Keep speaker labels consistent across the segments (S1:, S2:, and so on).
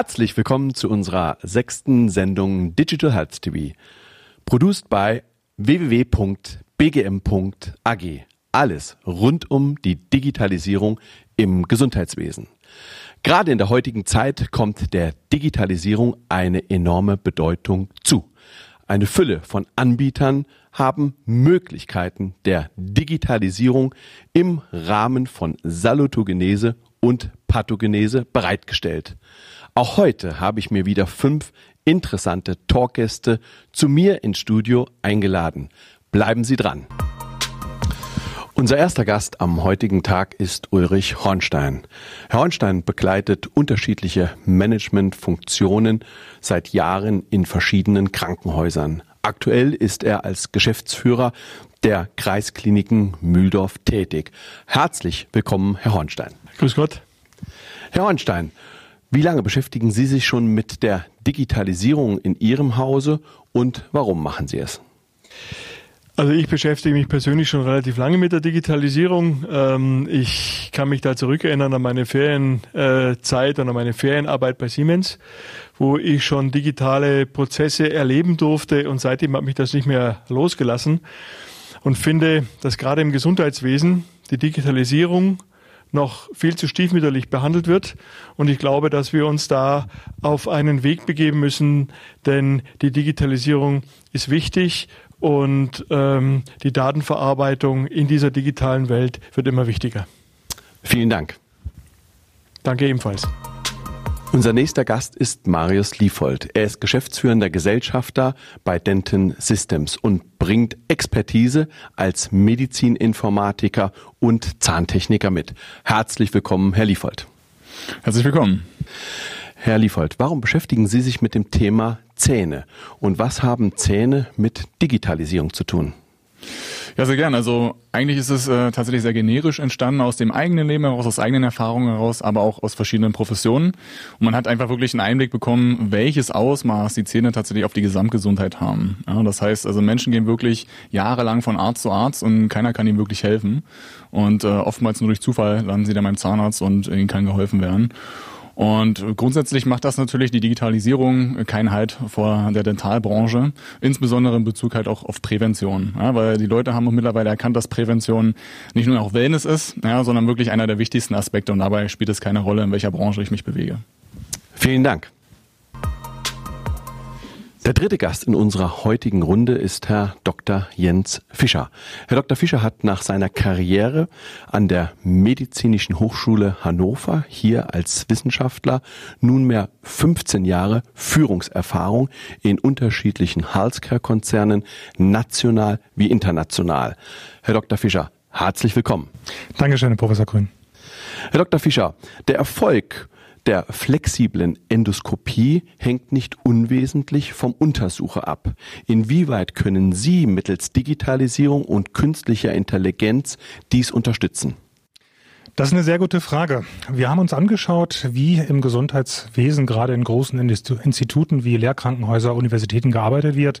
S1: Herzlich willkommen zu unserer sechsten Sendung Digital Health TV. Produced by www.bgm.ag. Alles rund um die Digitalisierung im Gesundheitswesen. Gerade in der heutigen Zeit kommt der Digitalisierung eine enorme Bedeutung zu. Eine Fülle von Anbietern haben Möglichkeiten der Digitalisierung im Rahmen von Salutogenese und Pathogenese bereitgestellt. Auch heute habe ich mir wieder fünf interessante Talkgäste zu mir ins Studio eingeladen. Bleiben Sie dran. Unser erster Gast am heutigen Tag ist Ulrich Hornstein. Herr Hornstein begleitet unterschiedliche Managementfunktionen seit Jahren in verschiedenen Krankenhäusern. Aktuell ist er als Geschäftsführer der Kreiskliniken Mühldorf tätig. Herzlich willkommen, Herr Hornstein.
S2: Grüß Gott.
S1: Herr Hornstein, wie lange beschäftigen Sie sich schon mit der Digitalisierung in Ihrem Hause und warum machen Sie es?
S2: Also ich beschäftige mich persönlich schon relativ lange mit der Digitalisierung. Ähm, ich kann mich da zurückerinnern an meine Ferienzeit und an meine Ferienarbeit bei Siemens, wo ich schon digitale Prozesse erleben durfte und seitdem hat mich das nicht mehr losgelassen und finde, dass gerade im Gesundheitswesen die Digitalisierung noch viel zu stiefmütterlich behandelt wird. Und ich glaube, dass wir uns da auf einen Weg begeben müssen, denn die Digitalisierung ist wichtig und ähm, die Datenverarbeitung in dieser digitalen Welt wird immer wichtiger.
S1: Vielen Dank.
S2: Danke ebenfalls.
S1: Unser nächster Gast ist Marius Liefold. Er ist geschäftsführender Gesellschafter bei Denton Systems und bringt Expertise als Medizininformatiker und Zahntechniker mit. Herzlich willkommen, Herr Liefold.
S3: Herzlich willkommen.
S1: Herr Liefold, warum beschäftigen Sie sich mit dem Thema Zähne und was haben Zähne mit Digitalisierung zu tun?
S3: Ja, sehr gern. Also eigentlich ist es äh, tatsächlich sehr generisch entstanden aus dem eigenen Leben heraus, aus eigenen Erfahrungen heraus, aber auch aus verschiedenen Professionen. Und man hat einfach wirklich einen Einblick bekommen, welches Ausmaß die Zähne tatsächlich auf die Gesamtgesundheit haben. Ja, das heißt, also Menschen gehen wirklich jahrelang von Arzt zu Arzt und keiner kann ihnen wirklich helfen. Und äh, oftmals nur durch Zufall landen sie dann beim Zahnarzt und ihnen kann geholfen werden. Und grundsätzlich macht das natürlich die Digitalisierung keinen Halt vor der Dentalbranche, insbesondere in Bezug halt auch auf Prävention. Ja, weil die Leute haben mittlerweile erkannt, dass Prävention nicht nur auch Wellness ist, ja, sondern wirklich einer der wichtigsten Aspekte und dabei spielt es keine Rolle, in welcher Branche ich mich bewege.
S1: Vielen Dank. Der dritte Gast in unserer heutigen Runde ist Herr Dr. Jens Fischer. Herr Dr. Fischer hat nach seiner Karriere an der Medizinischen Hochschule Hannover hier als Wissenschaftler nunmehr 15 Jahre Führungserfahrung in unterschiedlichen Healthcare-Konzernen, national wie international. Herr Dr. Fischer, herzlich willkommen.
S2: Dankeschön, Herr Professor Grün.
S1: Herr Dr. Fischer, der Erfolg der flexiblen Endoskopie hängt nicht unwesentlich vom Untersucher ab. Inwieweit können Sie mittels Digitalisierung und künstlicher Intelligenz dies unterstützen?
S4: Das ist eine sehr gute Frage. Wir haben uns angeschaut, wie im Gesundheitswesen gerade in großen Instituten wie Lehrkrankenhäuser, Universitäten gearbeitet wird.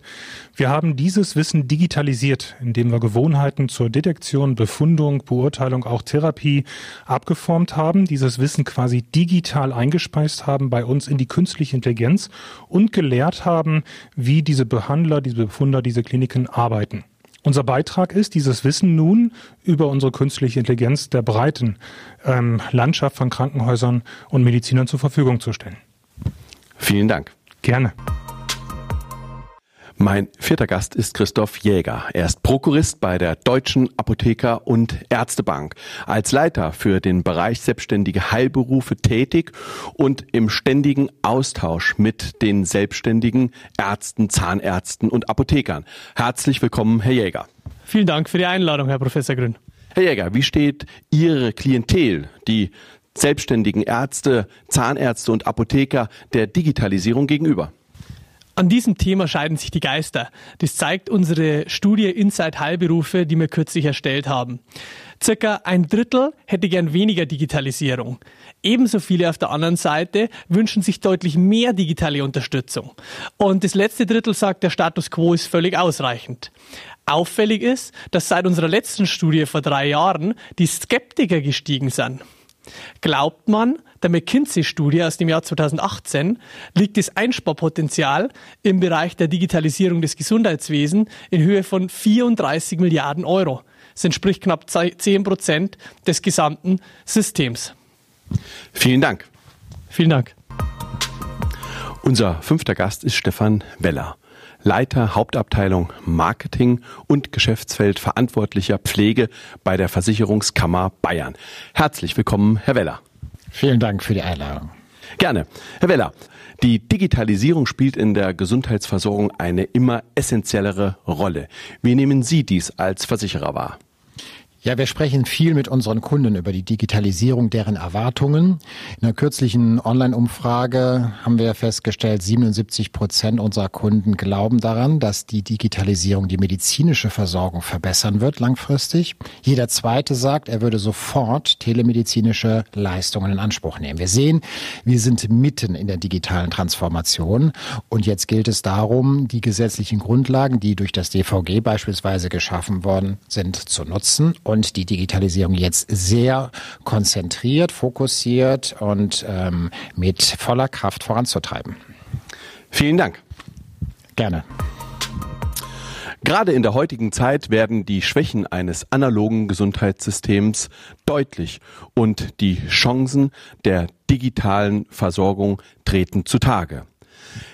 S4: Wir haben dieses Wissen digitalisiert, indem wir Gewohnheiten zur Detektion, Befundung, Beurteilung, auch Therapie abgeformt haben, dieses Wissen quasi digital eingespeist haben bei uns in die künstliche Intelligenz und gelehrt haben, wie diese Behandler, diese Befunder, diese Kliniken arbeiten. Unser Beitrag ist, dieses Wissen nun über unsere künstliche Intelligenz der breiten ähm, Landschaft von Krankenhäusern und Medizinern zur Verfügung zu stellen.
S1: Vielen Dank.
S4: Gerne.
S1: Mein vierter Gast ist Christoph Jäger. Er ist Prokurist bei der Deutschen Apotheker- und Ärztebank. Als Leiter für den Bereich selbstständige Heilberufe tätig und im ständigen Austausch mit den selbstständigen Ärzten, Zahnärzten und Apothekern. Herzlich willkommen, Herr Jäger.
S5: Vielen Dank für die Einladung, Herr Professor Grün.
S1: Herr Jäger, wie steht Ihre Klientel, die selbstständigen Ärzte, Zahnärzte und Apotheker der Digitalisierung gegenüber?
S5: An diesem Thema scheiden sich die Geister. Das zeigt unsere Studie Inside Heilberufe, die wir kürzlich erstellt haben. Circa ein Drittel hätte gern weniger Digitalisierung. Ebenso viele auf der anderen Seite wünschen sich deutlich mehr digitale Unterstützung. Und das letzte Drittel sagt, der Status quo ist völlig ausreichend. Auffällig ist, dass seit unserer letzten Studie vor drei Jahren die Skeptiker gestiegen sind. Glaubt man, der McKinsey-Studie aus dem Jahr 2018 liegt das Einsparpotenzial im Bereich der Digitalisierung des Gesundheitswesens in Höhe von 34 Milliarden Euro. Das entspricht knapp 10 Prozent des gesamten Systems.
S1: Vielen Dank.
S5: Vielen Dank.
S1: Unser fünfter Gast ist Stefan Weller. Leiter Hauptabteilung Marketing und Geschäftsfeld verantwortlicher Pflege bei der Versicherungskammer Bayern. Herzlich willkommen, Herr Weller.
S6: Vielen Dank für die Einladung.
S1: Gerne. Herr Weller, die Digitalisierung spielt in der Gesundheitsversorgung eine immer essentiellere Rolle. Wie nehmen Sie dies als Versicherer wahr?
S6: Ja, wir sprechen viel mit unseren Kunden über die Digitalisierung, deren Erwartungen. In einer kürzlichen Online-Umfrage haben wir festgestellt, 77 Prozent unserer Kunden glauben daran, dass die Digitalisierung die medizinische Versorgung verbessern wird langfristig. Jeder zweite sagt, er würde sofort telemedizinische Leistungen in Anspruch nehmen. Wir sehen, wir sind mitten in der digitalen Transformation und jetzt gilt es darum, die gesetzlichen Grundlagen, die durch das DVG beispielsweise geschaffen worden sind, zu nutzen und die Digitalisierung jetzt sehr konzentriert, fokussiert und ähm, mit voller Kraft voranzutreiben.
S1: Vielen Dank.
S6: Gerne.
S1: Gerade in der heutigen Zeit werden die Schwächen eines analogen Gesundheitssystems deutlich und die Chancen der digitalen Versorgung treten zutage.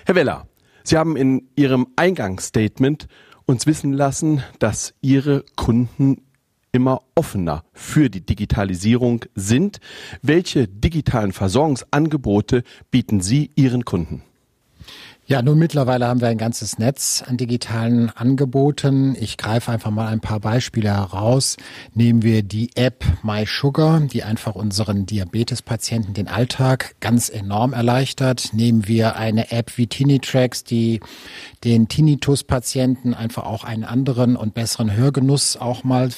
S1: Herr Weller, Sie haben in Ihrem Eingangsstatement uns wissen lassen, dass Ihre Kunden immer offener für die Digitalisierung sind. Welche digitalen Versorgungsangebote bieten Sie Ihren Kunden?
S6: Ja, nun mittlerweile haben wir ein ganzes Netz an digitalen Angeboten. Ich greife einfach mal ein paar Beispiele heraus. Nehmen wir die App MySugar, die einfach unseren Diabetespatienten den Alltag ganz enorm erleichtert. Nehmen wir eine App wie Tinitrax, die den Tinnitus-Patienten einfach auch einen anderen und besseren Hörgenuss auch mal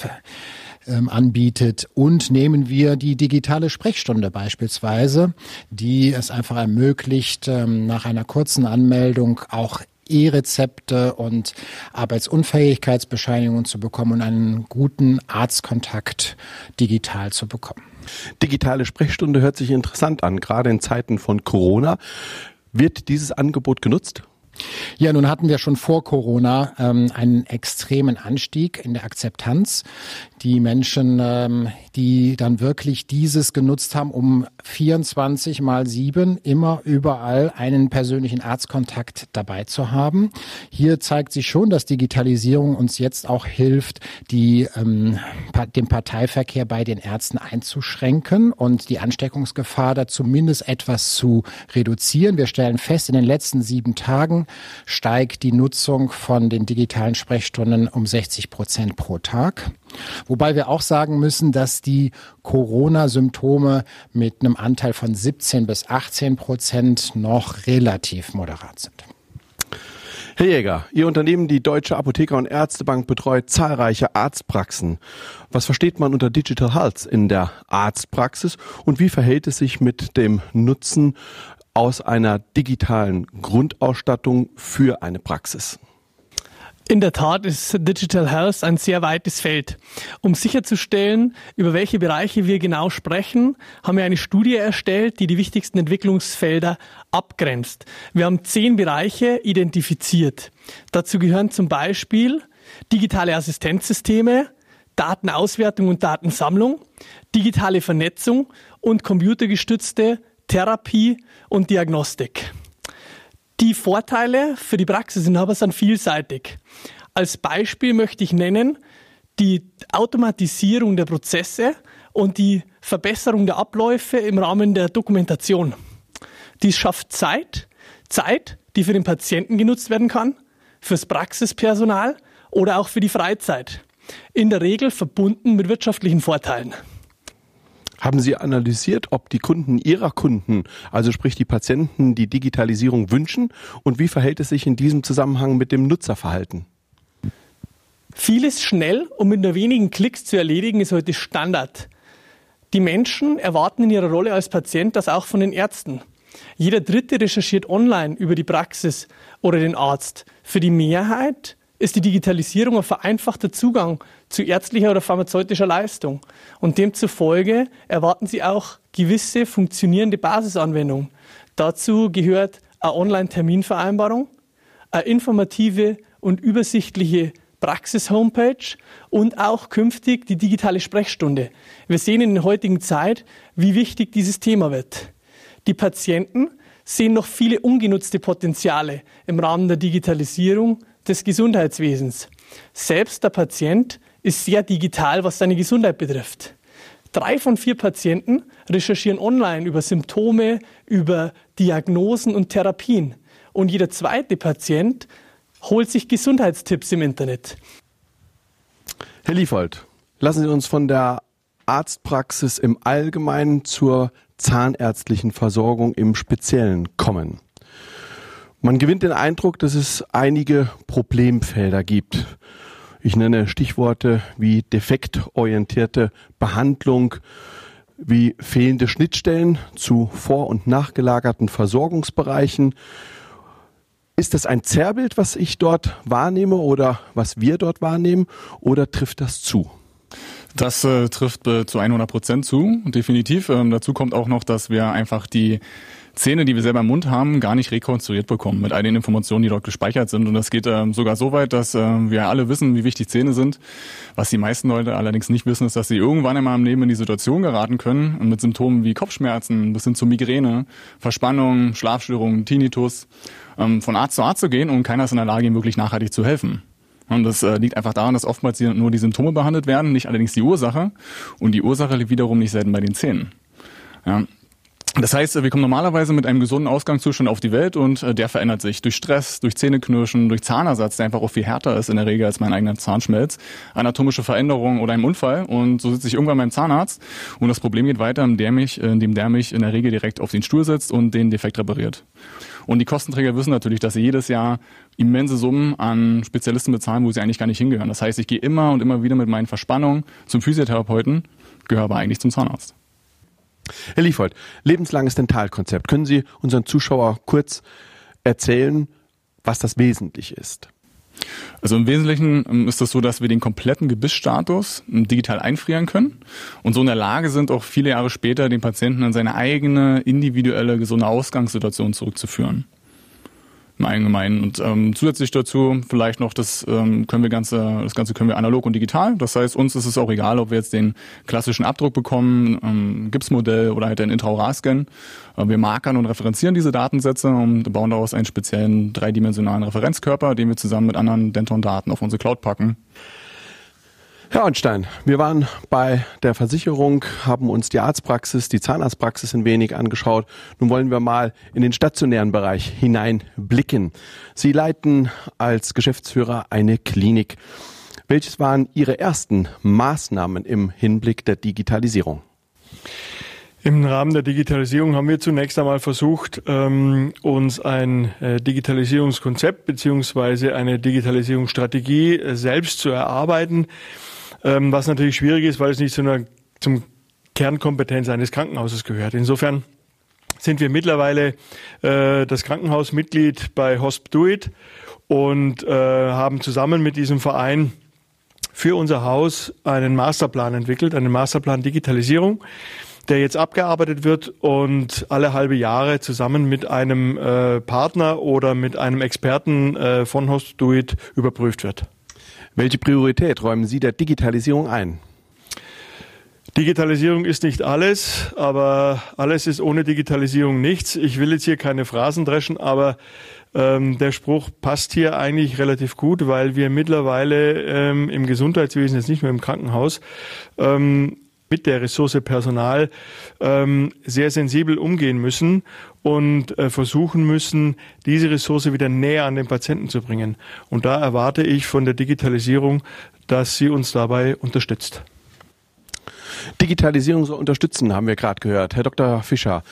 S6: ähm, anbietet. Und nehmen wir die digitale Sprechstunde beispielsweise, die es einfach ermöglicht, ähm, nach einer kurzen Anmeldung auch E-Rezepte und Arbeitsunfähigkeitsbescheinigungen zu bekommen und einen guten Arztkontakt digital zu bekommen.
S1: Digitale Sprechstunde hört sich interessant an, gerade in Zeiten von Corona. Wird dieses Angebot genutzt?
S6: Ja, nun hatten wir schon vor Corona ähm, einen extremen Anstieg in der Akzeptanz. Die Menschen, ähm, die dann wirklich dieses genutzt haben, um 24 mal 7 immer überall einen persönlichen Arztkontakt dabei zu haben. Hier zeigt sich schon, dass Digitalisierung uns jetzt auch hilft, die, ähm, den Parteiverkehr bei den Ärzten einzuschränken und die Ansteckungsgefahr da zumindest etwas zu reduzieren. Wir stellen fest, in den letzten sieben Tagen steigt die Nutzung von den digitalen Sprechstunden um 60 Prozent pro Tag. Wobei wir auch sagen müssen, dass die Corona-Symptome mit einem Anteil von 17 bis 18 Prozent noch relativ moderat sind.
S1: Herr Jäger, Ihr Unternehmen, die Deutsche Apotheker- und Ärztebank, betreut zahlreiche Arztpraxen. Was versteht man unter Digital Health in der Arztpraxis und wie verhält es sich mit dem Nutzen aus einer digitalen Grundausstattung für eine Praxis?
S5: In der Tat ist Digital Health ein sehr weites Feld. Um sicherzustellen, über welche Bereiche wir genau sprechen, haben wir eine Studie erstellt, die die wichtigsten Entwicklungsfelder abgrenzt. Wir haben zehn Bereiche identifiziert. Dazu gehören zum Beispiel digitale Assistenzsysteme, Datenauswertung und Datensammlung, digitale Vernetzung und computergestützte Therapie und Diagnostik. Die Vorteile für die Praxisinhaber sind vielseitig. Als Beispiel möchte ich nennen die Automatisierung der Prozesse und die Verbesserung der Abläufe im Rahmen der Dokumentation. Dies schafft Zeit, Zeit, die für den Patienten genutzt werden kann, fürs Praxispersonal oder auch für die Freizeit. In der Regel verbunden mit wirtschaftlichen Vorteilen.
S1: Haben Sie analysiert, ob die Kunden Ihrer Kunden, also sprich die Patienten, die Digitalisierung wünschen? Und wie verhält es sich in diesem Zusammenhang mit dem Nutzerverhalten?
S5: Vieles schnell und mit nur wenigen Klicks zu erledigen ist heute Standard. Die Menschen erwarten in ihrer Rolle als Patient das auch von den Ärzten. Jeder Dritte recherchiert online über die Praxis oder den Arzt. Für die Mehrheit ist die Digitalisierung ein vereinfachter Zugang zu ärztlicher oder pharmazeutischer Leistung. Und demzufolge erwarten Sie auch gewisse funktionierende Basisanwendungen. Dazu gehört eine Online-Terminvereinbarung, eine informative und übersichtliche Praxis-Homepage und auch künftig die digitale Sprechstunde. Wir sehen in der heutigen Zeit, wie wichtig dieses Thema wird. Die Patienten sehen noch viele ungenutzte Potenziale im Rahmen der Digitalisierung des Gesundheitswesens. Selbst der Patient ist sehr digital, was seine Gesundheit betrifft. Drei von vier Patienten recherchieren online über Symptome, über Diagnosen und Therapien. Und jeder zweite Patient holt sich Gesundheitstipps im Internet.
S1: Herr Liefold, lassen Sie uns von der Arztpraxis im Allgemeinen zur zahnärztlichen Versorgung im Speziellen kommen. Man gewinnt den Eindruck, dass es einige Problemfelder gibt. Ich nenne Stichworte wie defektorientierte Behandlung, wie fehlende Schnittstellen zu vor- und nachgelagerten Versorgungsbereichen, ist das ein Zerrbild, was ich dort wahrnehme oder was wir dort wahrnehmen oder trifft das zu?
S3: Das äh, trifft äh, zu 100 Prozent zu, definitiv. Ähm, dazu kommt auch noch, dass wir einfach die Zähne, die wir selber im Mund haben, gar nicht rekonstruiert bekommen mit all den Informationen, die dort gespeichert sind. Und das geht äh, sogar so weit, dass äh, wir alle wissen, wie wichtig Zähne sind. Was die meisten Leute allerdings nicht wissen, ist, dass sie irgendwann einmal im Leben in die Situation geraten können mit Symptomen wie Kopfschmerzen bis hin zu Migräne, Verspannung, Schlafstörungen, Tinnitus ähm, von Arzt zu Arzt zu gehen und keiner ist in der Lage, ihm wirklich nachhaltig zu helfen. Und das äh, liegt einfach daran, dass oftmals nur die Symptome behandelt werden, nicht allerdings die Ursache. Und die Ursache liegt wiederum nicht selten bei den Zähnen. Ja, das heißt, wir kommen normalerweise mit einem gesunden Ausgangszustand auf die Welt und äh, der verändert sich durch Stress, durch Zähneknirschen, durch Zahnersatz, der einfach auch viel härter ist in der Regel als mein eigener Zahnschmelz, anatomische Veränderung oder einem Unfall und so sitze ich irgendwann beim Zahnarzt und das Problem geht weiter, indem mich, indem der mich in der Regel direkt auf den Stuhl setzt und den Defekt repariert. Und die Kostenträger wissen natürlich, dass sie jedes Jahr immense Summen an Spezialisten bezahlen, wo sie eigentlich gar nicht hingehören. Das heißt, ich gehe immer und immer wieder mit meinen Verspannungen zum Physiotherapeuten, gehöre aber eigentlich zum Zahnarzt.
S1: Herr Liefold, lebenslanges Dentalkonzept. Können Sie unseren Zuschauer kurz erzählen, was das wesentlich ist?
S3: Also im Wesentlichen ähm, ist es so, dass wir den kompletten Gebissstatus ähm, digital einfrieren können und so in der Lage sind, auch viele Jahre später den Patienten in seine eigene individuelle gesunde Ausgangssituation zurückzuführen im Allgemeinen. Und ähm, zusätzlich dazu vielleicht noch, das ähm, können wir ganze, das Ganze können wir analog und digital. Das heißt, uns ist es auch egal, ob wir jetzt den klassischen Abdruck bekommen, ähm, Gipsmodell oder halt einen Intraoral-Scan. Äh, wir markern und referenzieren diese Datensätze und bauen daraus einen speziellen dreidimensionalen Referenzkörper, den wir zusammen mit anderen Denton-Daten auf unsere Cloud packen.
S1: Herr Ornstein, wir waren bei der Versicherung, haben uns die Arztpraxis, die Zahnarztpraxis ein wenig angeschaut. Nun wollen wir mal in den stationären Bereich hineinblicken. Sie leiten als Geschäftsführer eine Klinik. Welches waren Ihre ersten Maßnahmen im Hinblick der Digitalisierung?
S2: Im Rahmen der Digitalisierung haben wir zunächst einmal versucht, ähm, uns ein äh, Digitalisierungskonzept beziehungsweise eine Digitalisierungsstrategie äh, selbst zu erarbeiten ähm, was natürlich schwierig ist, weil es nicht zu einer, zum Kernkompetenz eines Krankenhauses gehört. Insofern sind wir mittlerweile äh, das Krankenhausmitglied bei HospDoIt und äh, haben zusammen mit diesem Verein für unser Haus einen Masterplan entwickelt, einen Masterplan Digitalisierung, der jetzt abgearbeitet wird und alle halbe Jahre zusammen mit einem äh, Partner oder mit einem Experten äh, von HostDoIt überprüft wird.
S1: Welche Priorität räumen Sie der Digitalisierung ein?
S2: Digitalisierung ist nicht alles, aber alles ist ohne Digitalisierung nichts. Ich will jetzt hier keine Phrasen dreschen, aber ähm, der Spruch passt hier eigentlich relativ gut, weil wir mittlerweile ähm, im Gesundheitswesen, jetzt nicht mehr im Krankenhaus, ähm, mit der Ressource Personal ähm, sehr sensibel umgehen müssen und äh, versuchen müssen, diese Ressource wieder näher an den Patienten zu bringen. Und da erwarte ich von der Digitalisierung, dass sie uns dabei unterstützt.
S1: Digitalisierung soll unterstützen, haben wir gerade gehört. Herr Dr. Fischer,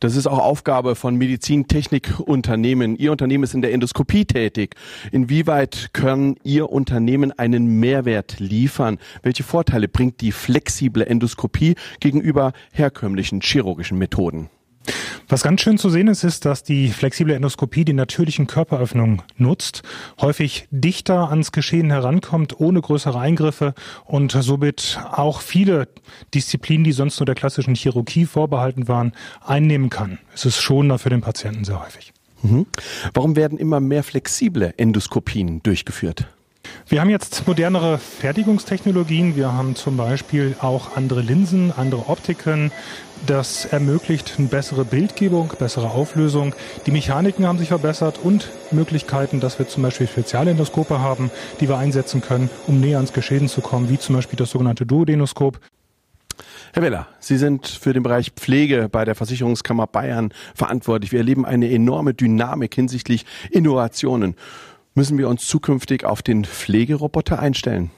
S1: das ist auch Aufgabe von Medizintechnikunternehmen. Ihr Unternehmen ist in der Endoskopie tätig. Inwieweit können Ihr Unternehmen einen Mehrwert liefern? Welche Vorteile bringt die flexible Endoskopie gegenüber herkömmlichen chirurgischen Methoden?
S4: Was ganz schön zu sehen ist, ist, dass die flexible Endoskopie die natürlichen Körperöffnungen nutzt, häufig dichter ans Geschehen herankommt, ohne größere Eingriffe und somit auch viele Disziplinen, die sonst nur der klassischen Chirurgie vorbehalten waren, einnehmen kann. Es ist schonender für den Patienten sehr häufig.
S1: Mhm. Warum werden immer mehr flexible Endoskopien durchgeführt?
S4: Wir haben jetzt modernere Fertigungstechnologien. Wir haben zum Beispiel auch andere Linsen, andere Optiken. Das ermöglicht eine bessere Bildgebung, bessere Auflösung. Die Mechaniken haben sich verbessert und Möglichkeiten, dass wir zum Beispiel Spezialendoskope haben, die wir einsetzen können, um näher ans Geschehen zu kommen, wie zum Beispiel das sogenannte Duodenoskop.
S1: Herr Weller, Sie sind für den Bereich Pflege bei der Versicherungskammer Bayern verantwortlich. Wir erleben eine enorme Dynamik hinsichtlich Innovationen. Müssen wir uns zukünftig auf den Pflegeroboter einstellen?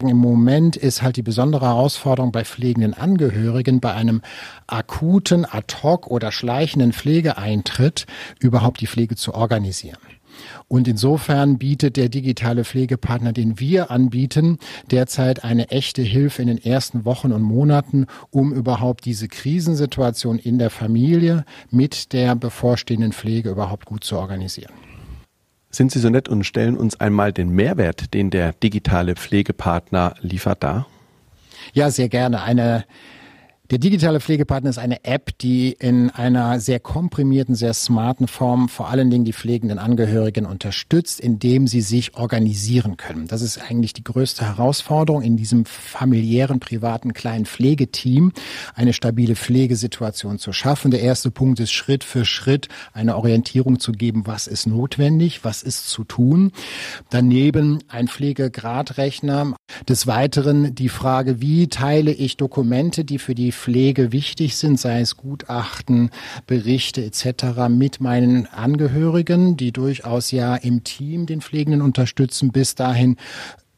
S6: Im Moment ist halt die besondere Herausforderung bei pflegenden Angehörigen, bei einem akuten, ad hoc oder schleichenden Pflegeeintritt überhaupt die Pflege zu organisieren. Und insofern bietet der digitale Pflegepartner, den wir anbieten, derzeit eine echte Hilfe in den ersten Wochen und Monaten, um überhaupt diese Krisensituation in der Familie mit der bevorstehenden Pflege überhaupt gut zu organisieren.
S1: Sind Sie so nett und stellen uns einmal den Mehrwert, den der digitale Pflegepartner liefert, dar?
S6: Ja, sehr gerne. Eine der digitale Pflegepartner ist eine App, die in einer sehr komprimierten, sehr smarten Form vor allen Dingen die pflegenden Angehörigen unterstützt, indem sie sich organisieren können. Das ist eigentlich die größte Herausforderung in diesem familiären, privaten, kleinen Pflegeteam, eine stabile Pflegesituation zu schaffen. Der erste Punkt ist Schritt für Schritt eine Orientierung zu geben, was ist notwendig, was ist zu tun. Daneben ein Pflegegradrechner. Des Weiteren die Frage, wie teile ich Dokumente, die für die Pflege wichtig sind, sei es Gutachten, Berichte etc. mit meinen Angehörigen, die durchaus ja im Team den Pflegenden unterstützen, bis dahin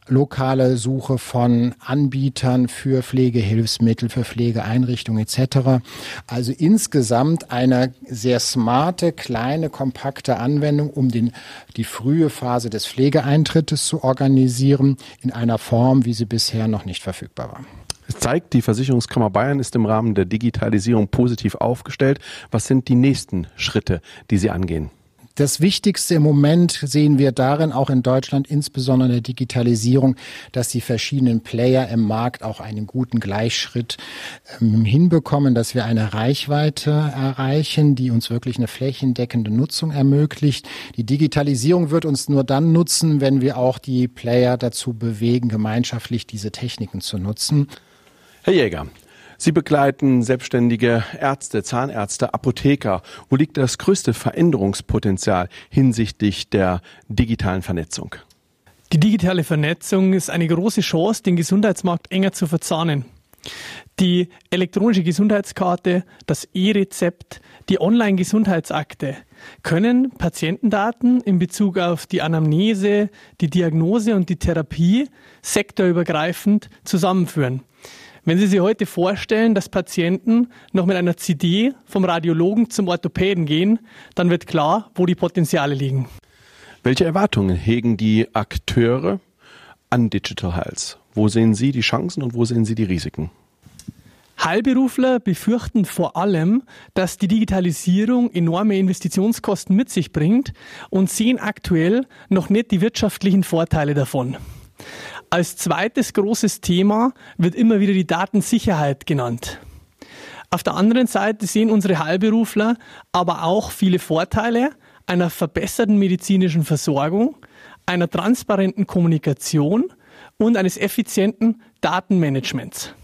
S6: lokale Suche von Anbietern für Pflegehilfsmittel, für Pflegeeinrichtungen etc. Also insgesamt eine sehr smarte, kleine, kompakte Anwendung, um den, die frühe Phase des Pflegeeintrittes zu organisieren in einer Form, wie sie bisher noch nicht verfügbar war.
S1: Es zeigt, die Versicherungskammer Bayern ist im Rahmen der Digitalisierung positiv aufgestellt. Was sind die nächsten Schritte, die Sie angehen?
S6: Das Wichtigste im Moment sehen wir darin, auch in Deutschland, insbesondere in der Digitalisierung, dass die verschiedenen Player im Markt auch einen guten Gleichschritt ähm, hinbekommen, dass wir eine Reichweite erreichen, die uns wirklich eine flächendeckende Nutzung ermöglicht. Die Digitalisierung wird uns nur dann nutzen, wenn wir auch die Player dazu bewegen, gemeinschaftlich diese Techniken zu nutzen.
S1: Herr Jäger, Sie begleiten selbstständige Ärzte, Zahnärzte, Apotheker. Wo liegt das größte Veränderungspotenzial hinsichtlich der digitalen Vernetzung?
S5: Die digitale Vernetzung ist eine große Chance, den Gesundheitsmarkt enger zu verzahnen. Die elektronische Gesundheitskarte, das E-Rezept, die Online-Gesundheitsakte können Patientendaten in Bezug auf die Anamnese, die Diagnose und die Therapie sektorübergreifend zusammenführen. Wenn Sie sich heute vorstellen, dass Patienten noch mit einer CD vom Radiologen zum Orthopäden gehen, dann wird klar, wo die Potenziale liegen.
S1: Welche Erwartungen hegen die Akteure an Digital Health? Wo sehen Sie die Chancen und wo sehen Sie die Risiken?
S5: Heilberufler befürchten vor allem, dass die Digitalisierung enorme Investitionskosten mit sich bringt und sehen aktuell noch nicht die wirtschaftlichen Vorteile davon. Als zweites großes Thema wird immer wieder die Datensicherheit genannt. Auf der anderen Seite sehen unsere Heilberufler aber auch viele Vorteile einer verbesserten medizinischen Versorgung, einer transparenten Kommunikation und eines effizienten Datenmanagements.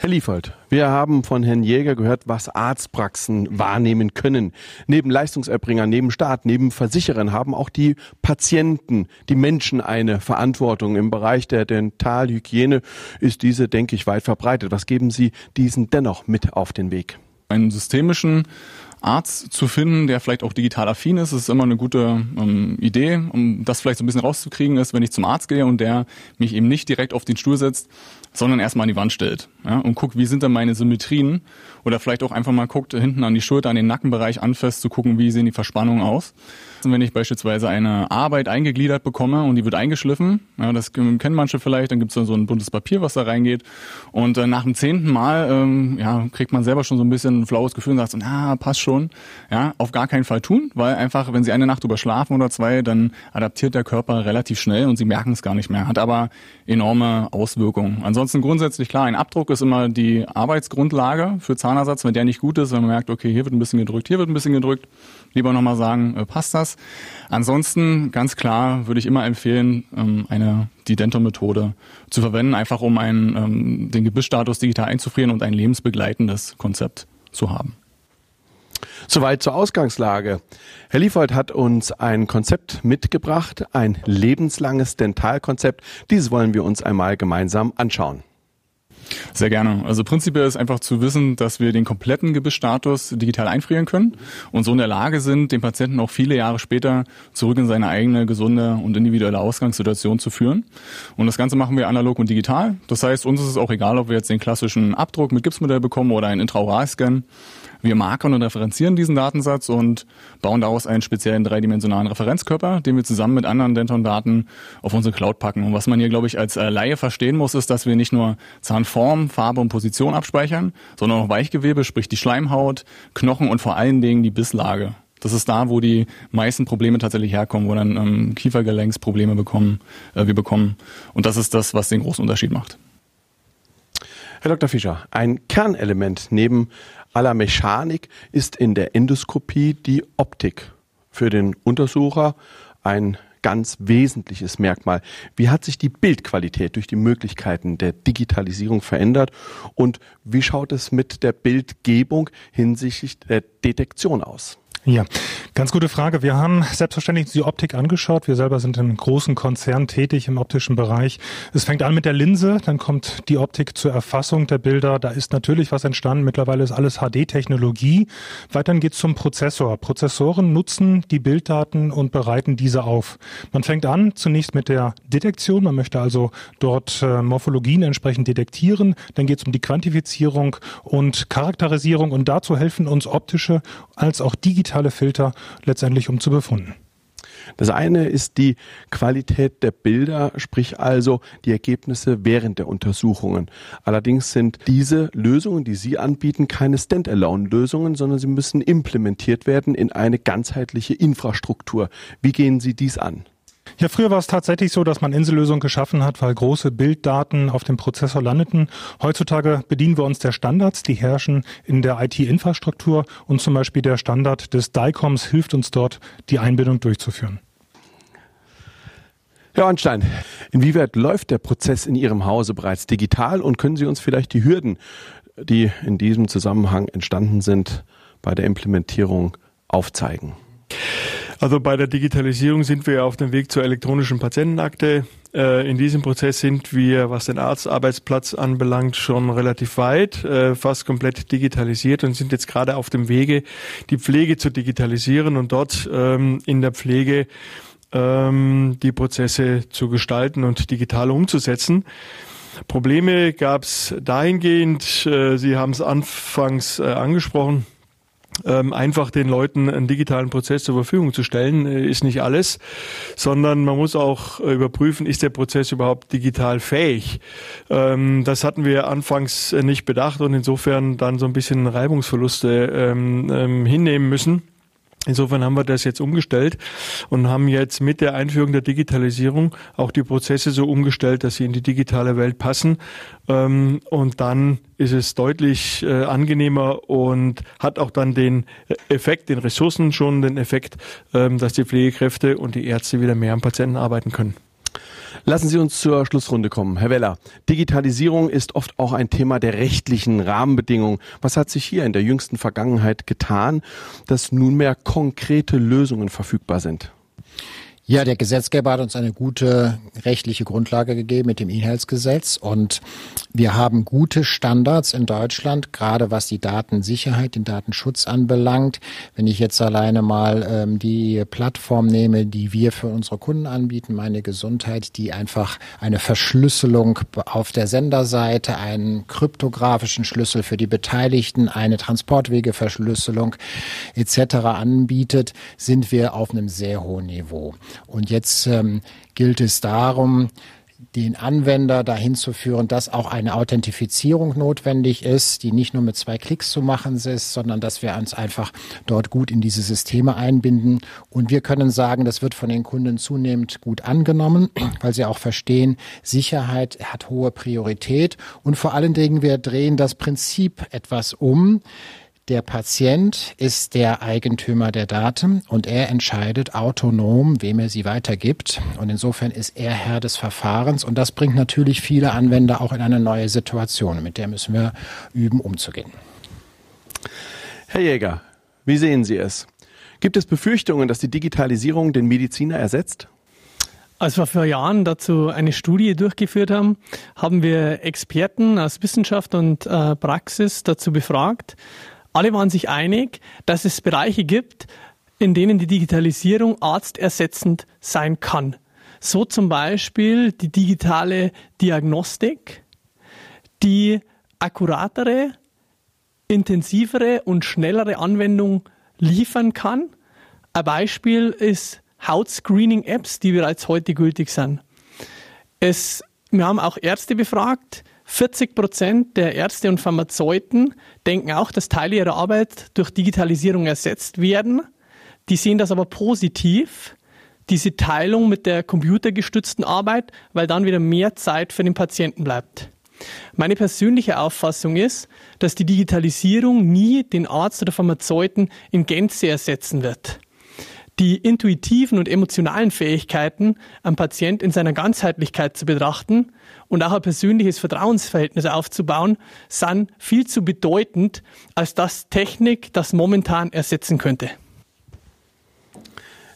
S1: Herr Liefert, wir haben von Herrn Jäger gehört, was Arztpraxen wahrnehmen können. Neben Leistungserbringern, neben Staat, neben Versicherern haben auch die Patienten, die Menschen eine Verantwortung. Im Bereich der Dentalhygiene ist diese, denke ich, weit verbreitet. Was geben Sie diesen dennoch mit auf den Weg?
S3: Einen systemischen Arzt zu finden, der vielleicht auch digital affin ist, ist immer eine gute ähm, Idee. Um das vielleicht so ein bisschen rauszukriegen, ist, wenn ich zum Arzt gehe und der mich eben nicht direkt auf den Stuhl setzt, sondern erstmal an die Wand stellt. Ja, und guckt, wie sind denn meine Symmetrien oder vielleicht auch einfach mal guckt hinten an die Schulter, an den Nackenbereich anfasst, zu gucken, wie sehen die Verspannungen aus. Und wenn ich beispielsweise eine Arbeit eingegliedert bekomme und die wird eingeschliffen, ja, das kennen manche vielleicht, dann gibt es so ein buntes Papier, was da reingeht. Und äh, nach dem zehnten Mal ähm, ja, kriegt man selber schon so ein bisschen ein flaues Gefühl und sagt so, na, passt schon. Ja, auf gar keinen Fall tun, weil einfach, wenn sie eine Nacht drüber schlafen oder zwei, dann adaptiert der Körper relativ schnell und sie merken es gar nicht mehr. Hat aber enorme Auswirkungen. Ansonsten grundsätzlich klar, ein Abdruck ist immer die Arbeitsgrundlage für Zahnersatz. Wenn der nicht gut ist, wenn man merkt, okay, hier wird ein bisschen gedrückt, hier wird ein bisschen gedrückt, lieber nochmal sagen, äh, passt das. Ansonsten, ganz klar, würde ich immer empfehlen, ähm, eine, die Denton-Methode zu verwenden, einfach um einen, ähm, den Gebissstatus digital einzufrieren und ein lebensbegleitendes Konzept zu haben.
S1: Soweit zur Ausgangslage. Herr Liefold hat uns ein Konzept mitgebracht, ein lebenslanges Dentalkonzept. Dieses wollen wir uns einmal gemeinsam anschauen.
S3: Sehr gerne. Also prinzipiell ist einfach zu wissen, dass wir den kompletten Gebissstatus digital einfrieren können und so in der Lage sind, den Patienten auch viele Jahre später zurück in seine eigene gesunde und individuelle Ausgangssituation zu führen. Und das Ganze machen wir analog und digital. Das heißt, uns ist es auch egal, ob wir jetzt den klassischen Abdruck mit Gipsmodell bekommen oder einen Intraoralscan. Wir markern und referenzieren diesen Datensatz und bauen daraus einen speziellen dreidimensionalen Referenzkörper, den wir zusammen mit anderen Denton-Daten auf unsere Cloud packen. Und was man hier, glaube ich, als äh, Laie verstehen muss, ist, dass wir nicht nur Zahnform, Farbe und Position abspeichern, sondern auch Weichgewebe, sprich die Schleimhaut, Knochen und vor allen Dingen die Bisslage. Das ist da, wo die meisten Probleme tatsächlich herkommen, wo dann ähm, Kiefergelenksprobleme bekommen, äh, wir bekommen. Und das ist das, was den großen Unterschied macht.
S1: Herr Dr. Fischer, ein Kernelement neben aller Mechanik ist in der Endoskopie die Optik. Für den Untersucher ein ganz wesentliches Merkmal. Wie hat sich die Bildqualität durch die Möglichkeiten der Digitalisierung verändert und wie schaut es mit der Bildgebung hinsichtlich der Detektion aus?
S4: Ja, ganz gute Frage. Wir haben selbstverständlich die Optik angeschaut. Wir selber sind in großen Konzernen tätig im optischen Bereich. Es fängt an mit der Linse, dann kommt die Optik zur Erfassung der Bilder. Da ist natürlich was entstanden. Mittlerweile ist alles HD-Technologie. Weiter geht's zum Prozessor. Prozessoren nutzen die Bilddaten und bereiten diese auf. Man fängt an zunächst mit der Detektion. Man möchte also dort äh, Morphologien entsprechend detektieren. Dann geht's um die Quantifizierung und Charakterisierung. Und dazu helfen uns optische als auch digitale digitale Filter letztendlich um zu befunden.
S1: Das eine ist die Qualität der Bilder, sprich also die Ergebnisse während der Untersuchungen. Allerdings sind diese Lösungen, die Sie anbieten, keine Standalone-Lösungen, sondern sie müssen implementiert werden in eine ganzheitliche Infrastruktur. Wie gehen Sie dies an?
S4: Ja, früher war es tatsächlich so, dass man Insellösungen geschaffen hat, weil große Bilddaten auf dem Prozessor landeten. Heutzutage bedienen wir uns der Standards, die herrschen in der IT-Infrastruktur und zum Beispiel der Standard des DICOMs hilft uns dort, die Einbindung durchzuführen.
S1: Herr Ornstein, inwieweit läuft der Prozess in Ihrem Hause bereits digital und können Sie uns vielleicht die Hürden, die in diesem Zusammenhang entstanden sind, bei der Implementierung aufzeigen?
S2: Also bei der Digitalisierung sind wir auf dem Weg zur elektronischen Patientenakte. Äh, in diesem Prozess sind wir, was den Arztarbeitsplatz anbelangt, schon relativ weit, äh, fast komplett digitalisiert und sind jetzt gerade auf dem Wege, die Pflege zu digitalisieren und dort ähm, in der Pflege ähm, die Prozesse zu gestalten und digital umzusetzen. Probleme gab es dahingehend, äh, Sie haben es anfangs angesprochen, ähm, einfach den Leuten einen digitalen Prozess zur Verfügung zu stellen, äh, ist nicht alles, sondern man muss auch äh, überprüfen, ist der Prozess überhaupt digital fähig. Ähm, das hatten wir anfangs äh, nicht bedacht und insofern dann so ein bisschen Reibungsverluste ähm, hinnehmen müssen. Insofern haben wir das jetzt umgestellt und haben jetzt mit der Einführung der Digitalisierung auch die Prozesse so umgestellt, dass sie in die digitale Welt passen. Ähm, und dann ist es deutlich äh, angenehmer und hat auch dann den Effekt, den Ressourcen schon den Effekt, ähm, dass die Pflegekräfte und die Ärzte wieder mehr am Patienten arbeiten können.
S1: Lassen Sie uns zur Schlussrunde kommen. Herr Weller, Digitalisierung ist oft auch ein Thema der rechtlichen Rahmenbedingungen. Was hat sich hier in der jüngsten Vergangenheit getan, dass nunmehr konkrete Lösungen verfügbar sind?
S6: Ja, der Gesetzgeber hat uns eine gute rechtliche Grundlage gegeben mit dem Inhaltsgesetz und wir haben gute Standards in Deutschland, gerade was die Datensicherheit, den Datenschutz anbelangt. Wenn ich jetzt alleine mal ähm, die Plattform nehme, die wir für unsere Kunden anbieten, meine Gesundheit, die einfach eine Verschlüsselung auf der Senderseite, einen kryptografischen Schlüssel für die Beteiligten, eine Transportwegeverschlüsselung etc. anbietet, sind wir auf einem sehr hohen Niveau. Und jetzt ähm, gilt es darum, den Anwender dahin zu führen, dass auch eine Authentifizierung notwendig ist, die nicht nur mit zwei Klicks zu machen ist, sondern dass wir uns einfach dort gut in diese Systeme einbinden. Und wir können sagen, das wird von den Kunden zunehmend gut angenommen, weil sie auch verstehen, Sicherheit hat hohe Priorität. Und vor allen Dingen, wir drehen das Prinzip etwas um. Der Patient ist der Eigentümer der Daten und er entscheidet autonom, wem er sie weitergibt. Und insofern ist er Herr des Verfahrens. Und das bringt natürlich viele Anwender auch in eine neue Situation. Mit der müssen wir üben, umzugehen.
S1: Herr Jäger, wie sehen Sie es? Gibt es Befürchtungen, dass die Digitalisierung den Mediziner ersetzt?
S5: Als wir vor Jahren dazu eine Studie durchgeführt haben, haben wir Experten aus Wissenschaft und äh, Praxis dazu befragt, alle waren sich einig, dass es Bereiche gibt, in denen die Digitalisierung arztersetzend sein kann. So zum Beispiel die digitale Diagnostik, die akkuratere, intensivere und schnellere Anwendung liefern kann. Ein Beispiel ist Hautscreening-Apps, die bereits heute gültig sind. Es, wir haben auch Ärzte befragt, 40 Prozent der Ärzte und Pharmazeuten denken auch, dass Teile ihrer Arbeit durch Digitalisierung ersetzt werden. Die sehen das aber positiv, diese Teilung mit der computergestützten Arbeit, weil dann wieder mehr Zeit für den Patienten bleibt. Meine persönliche Auffassung ist, dass die Digitalisierung nie den Arzt oder Pharmazeuten in Gänze ersetzen wird. Die intuitiven und emotionalen Fähigkeiten, am Patient in seiner Ganzheitlichkeit zu betrachten, und auch ein persönliches Vertrauensverhältnis aufzubauen, sind viel zu bedeutend, als dass Technik das momentan ersetzen könnte.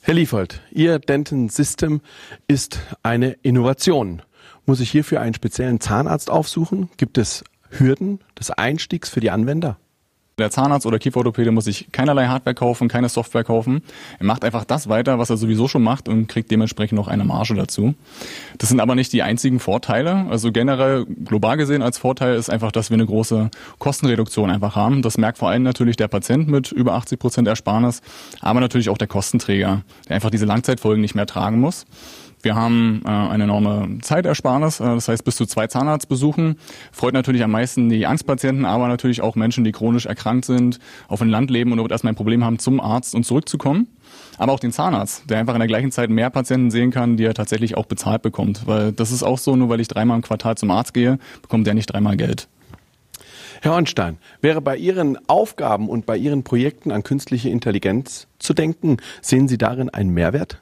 S1: Herr Liefold, Ihr Denton System ist eine Innovation. Muss ich hierfür einen speziellen Zahnarzt aufsuchen? Gibt es Hürden des Einstiegs für die Anwender?
S3: Der Zahnarzt oder Kieferorthopäde muss sich keinerlei Hardware kaufen, keine Software kaufen. Er macht einfach das weiter, was er sowieso schon macht und kriegt dementsprechend noch eine Marge dazu. Das sind aber nicht die einzigen Vorteile. Also generell global gesehen als Vorteil ist einfach, dass wir eine große Kostenreduktion einfach haben. Das merkt vor allem natürlich der Patient mit über 80 Prozent Ersparnis, aber natürlich auch der Kostenträger, der einfach diese Langzeitfolgen nicht mehr tragen muss. Wir haben äh, eine enorme Zeitersparnis, äh, das heißt bis zu zwei Zahnarztbesuchen. Freut natürlich am meisten die Angstpatienten, aber natürlich auch Menschen, die chronisch erkrankt sind, auf dem Land leben und dort erstmal ein Problem haben, zum Arzt und zurückzukommen. Aber auch den Zahnarzt, der einfach in der gleichen Zeit mehr Patienten sehen kann, die er tatsächlich auch bezahlt bekommt. Weil das ist auch so, nur weil ich dreimal im Quartal zum Arzt gehe, bekommt der nicht dreimal Geld.
S1: Herr Ornstein, wäre bei Ihren Aufgaben und bei Ihren Projekten an künstliche Intelligenz zu denken, sehen Sie darin einen Mehrwert?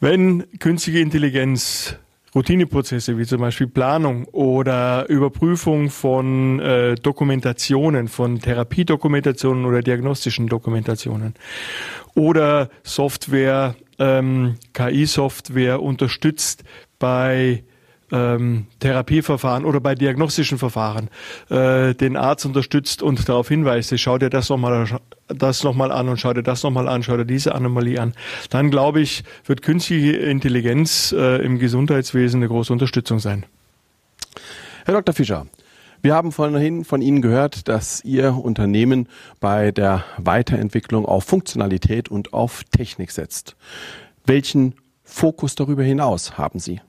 S2: Wenn künstliche Intelligenz Routineprozesse wie zum Beispiel Planung oder Überprüfung von äh, Dokumentationen, von Therapiedokumentationen oder diagnostischen Dokumentationen oder Software, ähm, KI-Software unterstützt bei ähm, Therapieverfahren oder bei diagnostischen Verfahren äh, den Arzt unterstützt und darauf hinweist, schau dir das nochmal das nochmal an und schau dir das nochmal an, schau dir diese Anomalie an, dann glaube ich, wird künstliche Intelligenz äh, im Gesundheitswesen eine große Unterstützung sein.
S1: Herr Dr. Fischer, wir haben vorhin von Ihnen gehört, dass Ihr Unternehmen bei der Weiterentwicklung auf Funktionalität und auf Technik setzt. Welchen Fokus darüber hinaus haben Sie?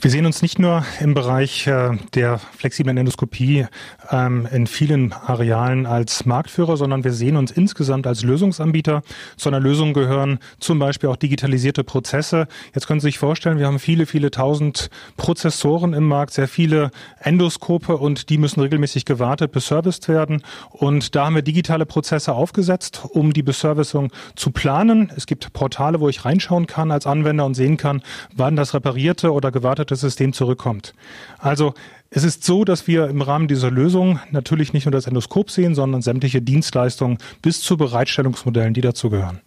S4: Wir sehen uns nicht nur im Bereich äh, der flexiblen Endoskopie ähm, in vielen Arealen als Marktführer, sondern wir sehen uns insgesamt als Lösungsanbieter. Zu einer Lösung gehören zum Beispiel auch digitalisierte Prozesse. Jetzt können Sie sich vorstellen, wir haben viele, viele tausend Prozessoren im Markt, sehr viele Endoskope und die müssen regelmäßig gewartet, beserviced werden. Und da haben wir digitale Prozesse aufgesetzt, um die Beservicing zu planen. Es gibt Portale, wo ich reinschauen kann als Anwender und sehen kann, wann das reparierte oder gewartete System zurückkommt. Also es ist so, dass wir im Rahmen dieser Lösung natürlich nicht nur das Endoskop sehen, sondern sämtliche Dienstleistungen bis zu Bereitstellungsmodellen, die dazugehören.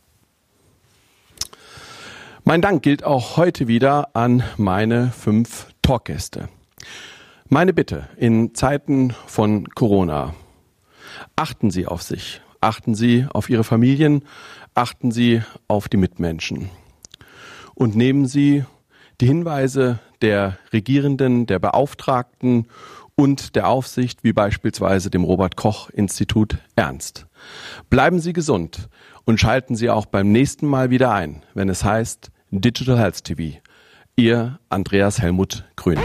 S1: Mein Dank gilt auch heute wieder an meine fünf Talkgäste. Meine Bitte in Zeiten von Corona. Achten Sie auf sich, achten Sie auf Ihre Familien, achten Sie auf die Mitmenschen. Und nehmen Sie die Hinweise der Regierenden, der Beauftragten und der Aufsicht, wie beispielsweise dem Robert Koch Institut, ernst. Bleiben Sie gesund und schalten Sie auch beim nächsten Mal wieder ein, wenn es heißt Digital Health TV. Ihr Andreas Helmut Grün.